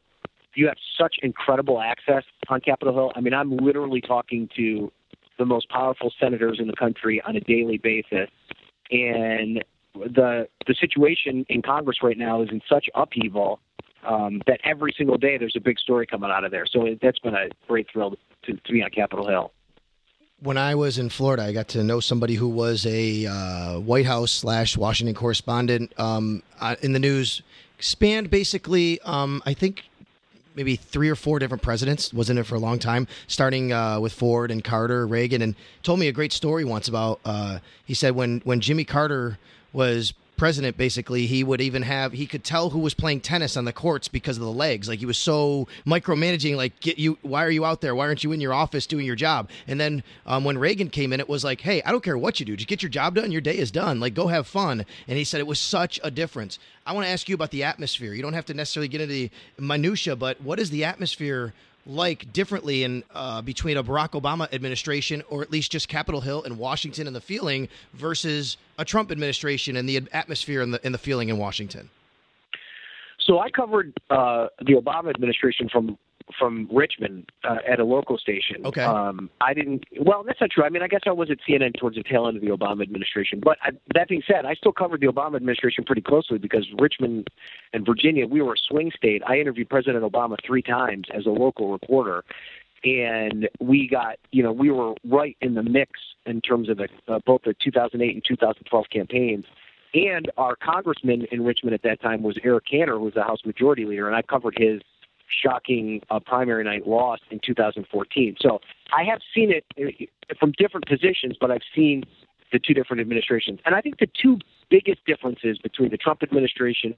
You have such incredible access on Capitol Hill. I mean, I'm literally talking to the most powerful senators in the country on a daily basis, and the the situation in Congress right now is in such upheaval um, that every single day there's a big story coming out of there. So it, that's been a great thrill to, to be on Capitol Hill. when I was in Florida, I got to know somebody who was a uh, White House slash Washington correspondent um, uh, in the news spanned basically, um, I think maybe three or four different presidents. Was in it for a long time, starting uh, with Ford and Carter, Reagan, and told me a great story once about. Uh, he said when when Jimmy Carter was president basically he would even have he could tell who was playing tennis on the courts because of the legs. Like he was so micromanaging like get you why are you out there? Why aren't you in your office doing your job? And then um, when reagan came in it was like hey i don't care what you do. Just get your job done. Your day is done. Like go have fun. And he said it was such a difference. I want to ask you about the atmosphere. You don't have to necessarily get into the minutia but what is the atmosphere like differently in uh, between a Barack Obama administration, or at least just Capitol Hill and Washington and the feeling, versus a Trump administration and the atmosphere and the and the feeling in Washington? So I covered uh, the Obama administration from from Richmond uh, at a local station. Okay. Um, I didn't. Well, that's not true. I mean, I guess I was at CNN towards the tail end of the Obama administration. But I, that being said, I still covered the Obama administration pretty closely because Richmond and Virginia, we were a swing state. I interviewed President Obama three times as a local reporter. And we got, you know, we were right in the mix in terms of the, uh, both the 2008 and 2012 campaigns. And our congressman in Richmond at that time was Eric Cantor, who was the House Majority Leader, and I covered his shocking uh, primary night loss in 2014. So I have seen it uh, from different positions, but I've seen the two different administrations. And I think the two biggest differences between the Trump administration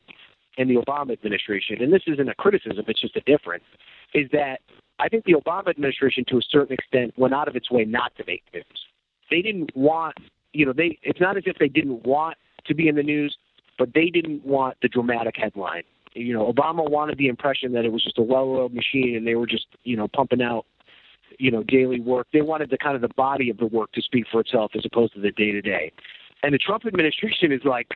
and the Obama administration, and this isn't a criticism, it's just a difference, is that I think the Obama administration, to a certain extent, went out of its way not to make news. They didn't want, you know, they. It's not as if they didn't want to be in the news, but they didn't want the dramatic headline you know, Obama wanted the impression that it was just a well-oiled machine and they were just, you know, pumping out, you know, daily work. They wanted the kind of the body of the work to speak for itself as opposed to the day-to-day. And the Trump administration is like,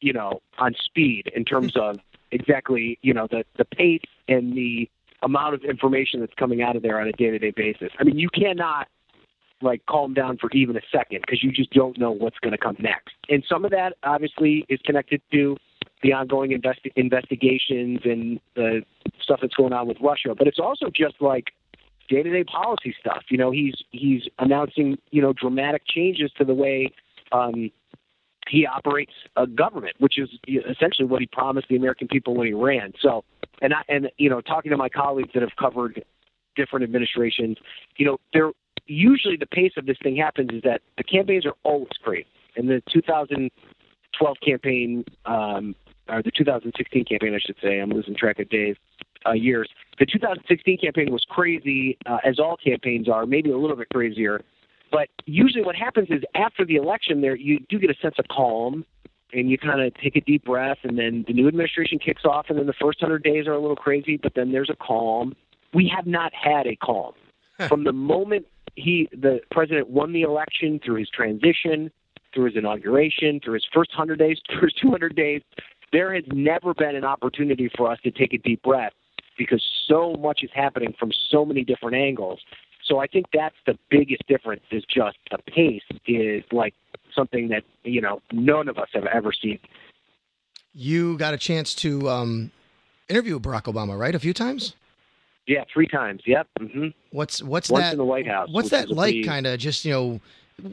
you know, on speed in terms of exactly, you know, the the pace and the amount of information that's coming out of there on a day-to-day basis. I mean, you cannot like calm down for even a second because you just don't know what's going to come next. And some of that obviously is connected to the ongoing investi- investigations and the stuff that's going on with Russia, but it's also just like day-to-day policy stuff. You know, he's he's announcing you know dramatic changes to the way um, he operates a government, which is essentially what he promised the American people when he ran. So, and I and you know, talking to my colleagues that have covered different administrations, you know, they're usually the pace of this thing happens is that the campaigns are always great. and the 2012 campaign, um, or the 2016 campaign, I should say. I'm losing track of days, uh, years. The 2016 campaign was crazy, uh, as all campaigns are, maybe a little bit crazier. But usually, what happens is after the election, there you do get a sense of calm, and you kind of take a deep breath, and then the new administration kicks off, and then the first hundred days are a little crazy, but then there's a calm. We have not had a calm from the moment he, the president, won the election through his transition, through his inauguration, through his first hundred days, through his 200 days there has never been an opportunity for us to take a deep breath because so much is happening from so many different angles. So I think that's the biggest difference is just the pace is like something that, you know, none of us have ever seen. You got a chance to um, interview Barack Obama, right? A few times? Yeah, three times. Yep. Mm-hmm. What's what's Once that in the White House? What's that like? Kind of just you know,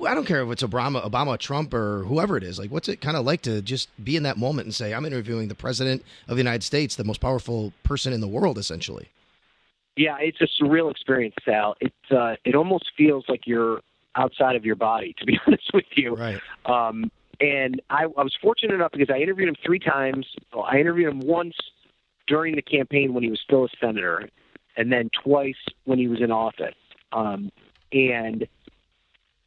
I don't care if it's Obama, Obama, Trump, or whoever it is. Like, what's it kind of like to just be in that moment and say, "I'm interviewing the president of the United States, the most powerful person in the world, essentially." Yeah, it's a surreal experience, Sal. It's uh, it almost feels like you're outside of your body, to be honest with you. Right. Um, and I, I was fortunate enough because I interviewed him three times. I interviewed him once during the campaign when he was still a senator, and then twice when he was in office. Um, and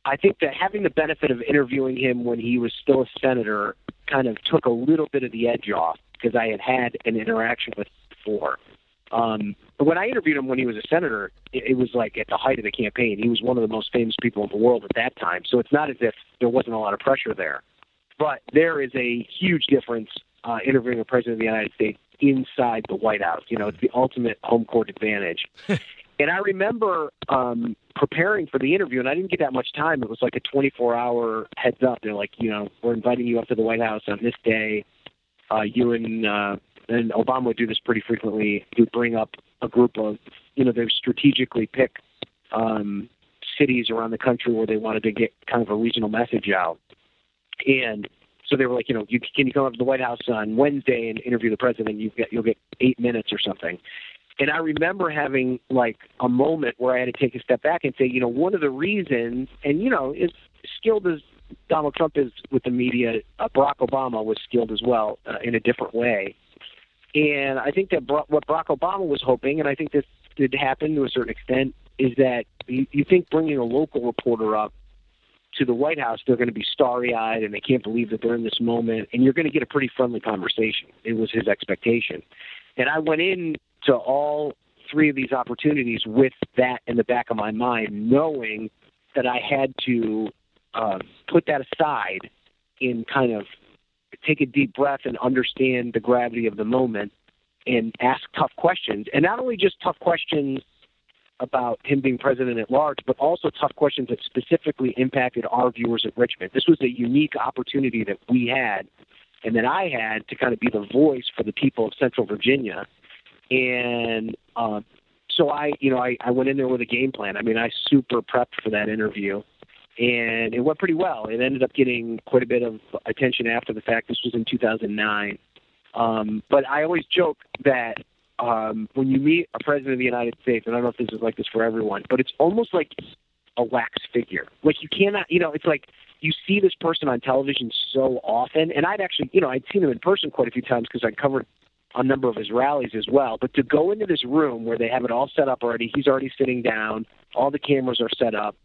I think that having the benefit of interviewing him when he was still a senator kind of took a little bit of the edge off because I had had an interaction with him before. Um, but when I interviewed him when he was a senator, it, it was like at the height of the campaign. He was one of the most famous people in the world at that time. So it's not as if there wasn't a lot of pressure there. But there is a huge difference uh, interviewing a president of the United States inside the White House. You know, it's the ultimate home court advantage. and I remember um, preparing for the interview, and I didn't get that much time. It was like a 24 hour heads up. They're like, you know, we're inviting you up to the White House on this day. Uh, you and uh, and Obama would do this pretty frequently. He would bring up a group of, you know, they would strategically pick um, cities around the country where they wanted to get kind of a regional message out. And so they were like, you know, you, can you come up to the White House on Wednesday and interview the president? You get you'll get eight minutes or something. And I remember having like a moment where I had to take a step back and say, you know, one of the reasons, and you know, as skilled as Donald Trump is with the media, uh, Barack Obama was skilled as well uh, in a different way. And I think that what Barack Obama was hoping, and I think this did happen to a certain extent, is that you, you think bringing a local reporter up to the White House, they're going to be starry eyed and they can't believe that they're in this moment, and you're going to get a pretty friendly conversation. It was his expectation. And I went in to all three of these opportunities with that in the back of my mind, knowing that I had to uh, put that aside and kind of take a deep breath and understand the gravity of the moment and ask tough questions. And not only just tough questions about him being president at large, but also tough questions that specifically impacted our viewers at Richmond. This was a unique opportunity that we had and that I had to kind of be the voice for the people of Central Virginia. And uh, so I, you know, I, I went in there with a game plan. I mean, I super prepped for that interview, and it went pretty well. It ended up getting quite a bit of attention after the fact. This was in 2009. Um, but I always joke that um, when you meet a president of the United States, and I don't know if this is like this for everyone, but it's almost like a wax figure. Like you cannot, you know, it's like you see this person on television so often, and I'd actually, you know, I'd seen him in person quite a few times because I covered a number of his rallies as well. But to go into this room where they have it all set up already, he's already sitting down, all the cameras are set up,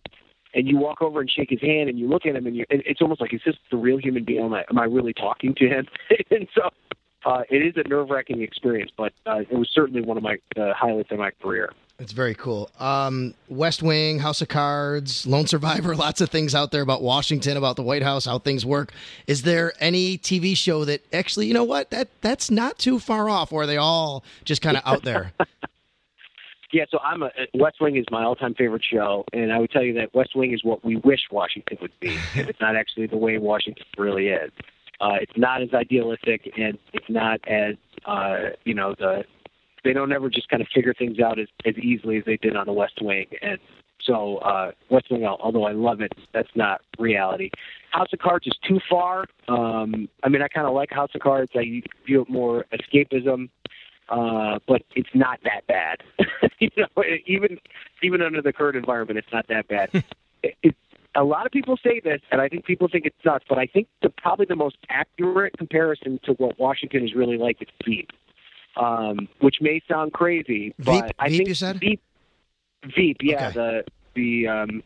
and you walk over and shake his hand, and you look at him, and you, it's almost like, is this the real human being? Am I, am I really talking to him? and so uh, it is a nerve wracking experience, but uh, it was certainly one of my uh, highlights of my career. It's very cool. Um, West Wing, House of Cards, Lone Survivor, lots of things out there about Washington, about the White House, how things work. Is there any TV show that actually, you know what, that that's not too far off, or are they all just kind of out there? yeah, so I'm a West Wing is my all-time favorite show, and I would tell you that West Wing is what we wish Washington would be. it's not actually the way Washington really is. Uh, it's not as idealistic, and it's not as uh, you know the they don't ever just kind of figure things out as, as easily as they did on the West Wing. And so uh, West Wing, although I love it, that's not reality. House of Cards is too far. Um, I mean, I kind of like House of Cards. I view it more escapism, uh, but it's not that bad. you know, even even under the current environment, it's not that bad. it, it, a lot of people say this, and I think people think it's nuts, but I think the probably the most accurate comparison to what Washington is really like is Veep um, which may sound crazy, but Veep, I Veep, think you said? Veep, Veep, yeah, Okay. the the um,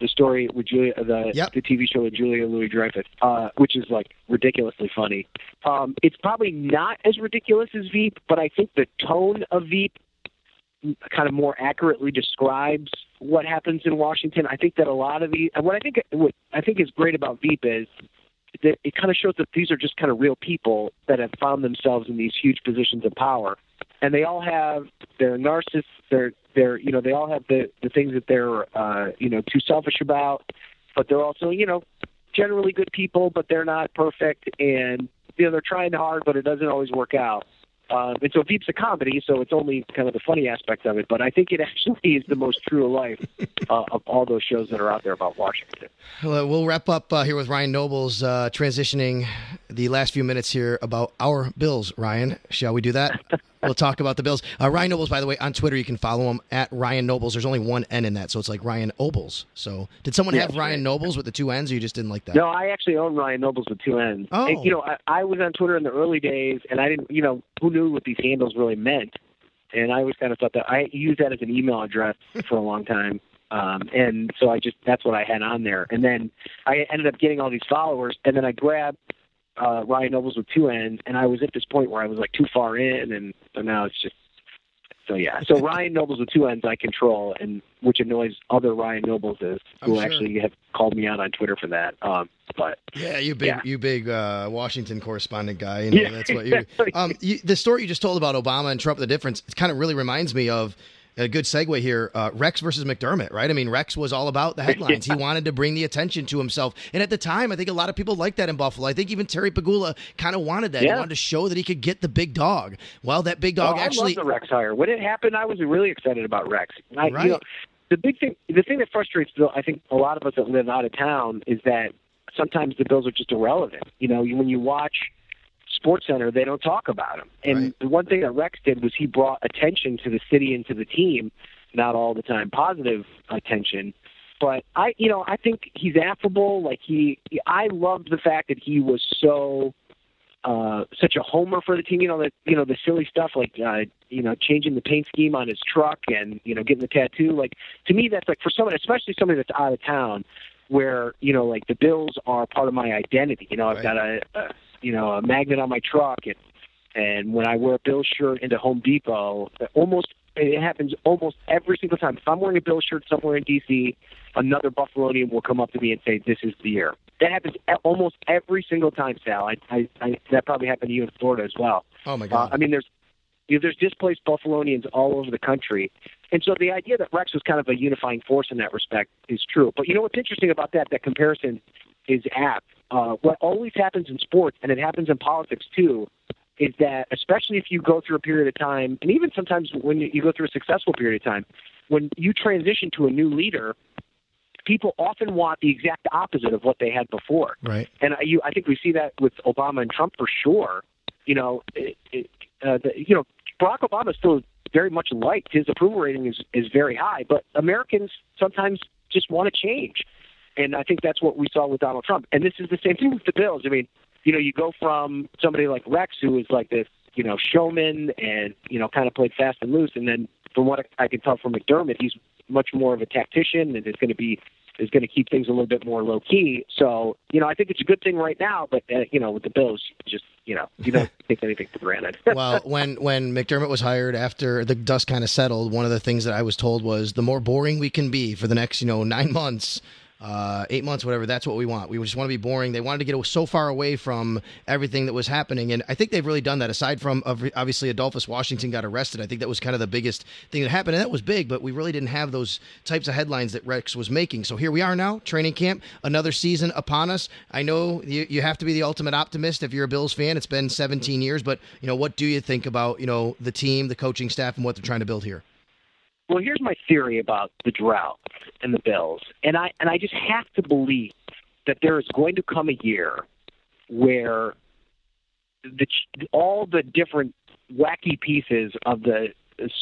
the story with Julia, the Yep. the TV show with Julia Louis Dreyfus, uh, which is like ridiculously funny. Um, it's probably not as ridiculous as Veep, but I think the tone of Veep kind of more accurately describes what happens in Washington. I think that a lot of the what I think what I think is great about Veep is that it kind of shows that these are just kind of real people that have found themselves in these huge positions of power, and they all have their narcissists. They're they're you know they all have the the things that they're uh, you know too selfish about, but they're also you know generally good people, but they're not perfect, and you know they're trying hard, but it doesn't always work out. Um, and so Veep's a comedy, so it's only kind of the funny aspect of it. But I think it actually is the most true to life uh, of all those shows that are out there about Washington. Well, we'll wrap up uh, here with Ryan Nobles uh, transitioning the last few minutes here about our Bills. Ryan, shall we do that? we'll talk about the Bills. Uh, Ryan Nobles, by the way, on Twitter, you can follow him at Ryan Nobles. There's only one N in that, so it's like Ryan Obles. So, did someone have Ryan right. Nobles with the two N's, or you just didn't like that? No, I actually own Ryan Nobles with two N's. Oh. And, you know, I, I was on Twitter in the early days, and I didn't, you know, who knew what these handles really meant? And I always kind of thought that I used that as an email address for a long time. Um, and so I just, that's what I had on there. And then I ended up getting all these followers, and then I grabbed uh, Ryan Nobles with two ends, and I was at this point where I was like too far in, and so now it's just, so yeah. So Ryan Nobles with two ends I control, and which annoys other Ryan Nobles who sure. actually have called me out on Twitter for that. Um, but Yeah, you big, Yeah. you big uh, Washington correspondent guy. You know, Yeah, that's what you. Um, you. The story you just told about Obama and Trump, the difference, it kind of really reminds me of a good segue here. Uh, Rex versus McDermott, right? I mean, Rex was all about the headlines. He wanted to bring the attention to himself, and at the time, I think a lot of people liked that in Buffalo. I think even Terry Pegula kind of wanted that. He wanted to show that he could get the big dog. Well, that big dog Oh, actually. I love the Rex hire. When it happened, I was really excited about Rex. I, Right. you know, the big thing, the thing that frustrates Bill, I think a lot of us that live out of town is that sometimes the Bills are just irrelevant. You know, when you watch Sports Center, they don't talk about them. And Right. the one thing that Rex did was he brought attention to the city and to the team, not all the time positive attention. But I, you know, I think he's affable. Like he, I loved the fact that he was so uh such a homer for the team you know the you know the silly stuff like uh you know changing the paint scheme on his truck and you know getting the tattoo like to me that's like for someone especially somebody that's out of town where you know like the bills are part of my identity you know i've Right. got a, a you know a magnet on my truck and and when i wear a bill shirt into home depot almost it happens almost every single time if i'm wearing a bill shirt somewhere in dc another buffalonian will come up to me and say this is the year that happens almost every single time sal i i, I that probably happened to you in florida as well Oh my uh, God. I mean, there's you know, there's displaced Buffalonians all over the country, and so the idea that Rex was kind of a unifying force in that respect is true. But you know what's interesting about that? That comparison is apt. Uh, what always happens in sports, and it happens in politics too, is that especially if you go through a period of time, and even sometimes when you, you go through a successful period of time, when you transition to a new leader, people often want the exact opposite of what they had before. right. And I- you, I think we see that with Obama and Trump for sure. You know, it, it, uh, the, you know, Barack Obama is still very much liked. His approval rating is is very high, but Americans sometimes just want to change, and I think that's what we saw with Donald Trump. And this is the same thing with the Bills. I mean, you know, you go from somebody like Rex, who is like this, you know, showman, and you know, kind of played fast and loose, and then from what I can tell from McDermott, he's much more of a tactician and is going to be is going to keep things a little bit more low key. So, you know, I think it's a good thing right now, but uh, you know, with the Bills, just you know, you don't take anything for granted. well, when when McDermott was hired after the dust kind of settled, one of the things that I was told was the more boring we can be for the next you know nine months. Uh, eight months, whatever. That's what we want. We just want to be boring. They wanted to get so far away from everything that was happening, and I think they've really done that. Aside from obviously Adolphus Washington got arrested, I think that was kind of the biggest thing that happened, and that was big. But we really didn't have those types of headlines that Rex was making. So here we are now, training camp, another season upon us. I know you, you have to be the ultimate optimist if you're a Bills fan. It's been 17 years, but you know what do you think about you know the team, the coaching staff, and what they're trying to build here? Well, here's my theory about the drought and the Bills, and I and I just have to believe that there is going to come a year where the all the different wacky pieces of the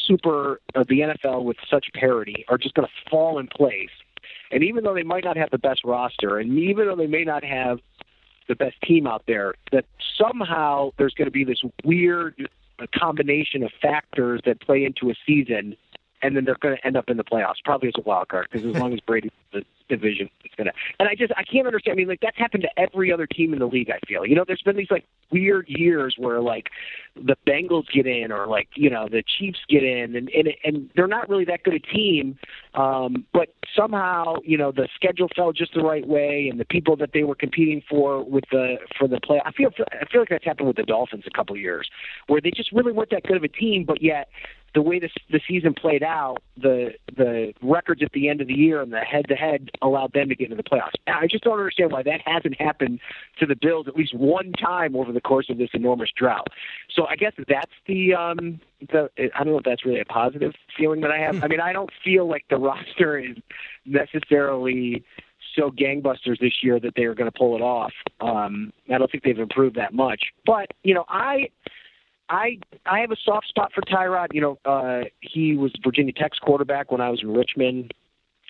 super of the NFL with such parity are just going to fall in place. And even though they might not have the best roster, and even though they may not have the best team out there, that somehow there's going to be this weird combination of factors that play into a season and then they're going to end up in the playoffs, probably as a wild card, because as long as Brady's the division, it's going to. And I just I can't understand. I mean, like that's happened to every other team in the league. I feel you know, there's been these like weird years where like the Bengals get in, or like you know the Chiefs get in, and and and they're not really that good a team, um, but somehow you know the schedule fell just the right way, and the people that they were competing for with the for the play. I feel I feel like that's happened with the Dolphins a couple years, where they just really weren't that good of a team, but yet the way this the season played out, the the records at the end of the year and the head to head allowed them to get into the playoffs. I just don't understand why that hasn't happened to the Bills at least one time over the course of this enormous drought. So I guess that's the um the I don't know if that's really a positive feeling that I have. I mean, I don't feel like the roster is necessarily so gangbusters this year that they are going to pull it off. Um, I don't think they've improved that much. But you know, I I I have a soft spot for Tyrod. You know, uh, he was Virginia Tech's quarterback when I was in Richmond,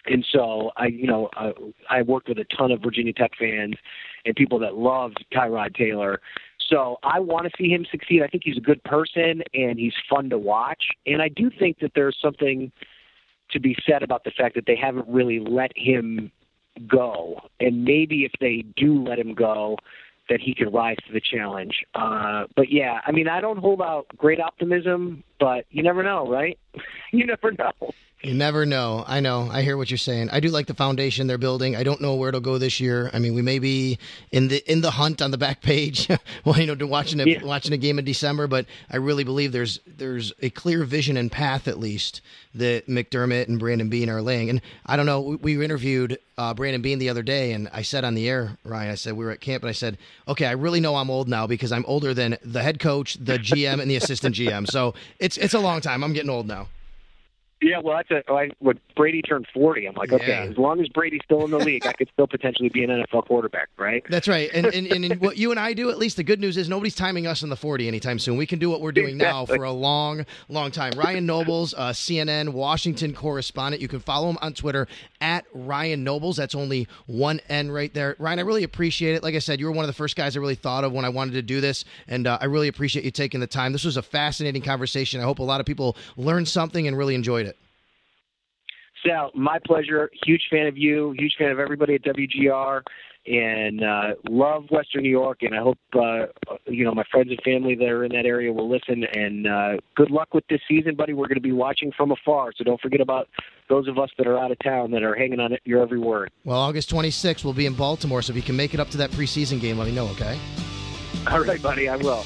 and so I, you know, uh, I worked with a ton of Virginia Tech fans and people that loved Tyrod Taylor. So I want to see him succeed. I think he's a good person and he's fun to watch. And I do think that there's something to be said about the fact that they haven't really let him go. And maybe if they do let him go, that he could rise to the challenge. Uh, but yeah, I mean, I don't hold out great optimism, but you never know, right? you never know. You never know. I know. I hear what you're saying. I do like the foundation they're building. I don't know where it'll go this year. I mean, we may be in the in the hunt on the back page, well, you know, watching a Yeah. watching a game in December. But I really believe there's there's a clear vision and path, at least, that McDermott and Brandon Beane are laying. And I don't know. We, we interviewed uh, Brandon Beane the other day, and I said on the air, Ryan, I said we were at camp, and I said, okay, I really know I'm old now because I'm older than the head coach, the GM, and the assistant GM. So it's it's a long time. I'm getting old now. Yeah, well, that's a, I, when Brady turned 40, I'm like, okay, Yeah. as long as Brady's still in the league, I could still potentially be an NFL quarterback, right? That's right. And, and, and, and what you and I do, at least the good news is nobody's timing us in the 40 anytime soon. We can do what we're doing now for a long, long time. Ryan Nobles, uh, CNN Washington correspondent. You can follow him on Twitter at Ryan Nobles. That's only one N right there. Ryan, I really appreciate it. Like I said, you were one of the first guys I really thought of when I wanted to do this. And uh, I really appreciate you taking the time. This was a fascinating conversation. I hope a lot of people learned something and really enjoyed it. Sal, my pleasure. Huge fan of you. Huge fan of everybody at WGR, and uh, love Western New York. And I hope uh, you know my friends and family that are in that area will listen. And uh, good luck with this season, buddy. We're going to be watching from afar, so don't forget about those of us that are out of town that are hanging on your every word. Well, August 26th, we'll be in Baltimore. So if you can make it up to that preseason game, let me know, okay? All right, buddy. I will.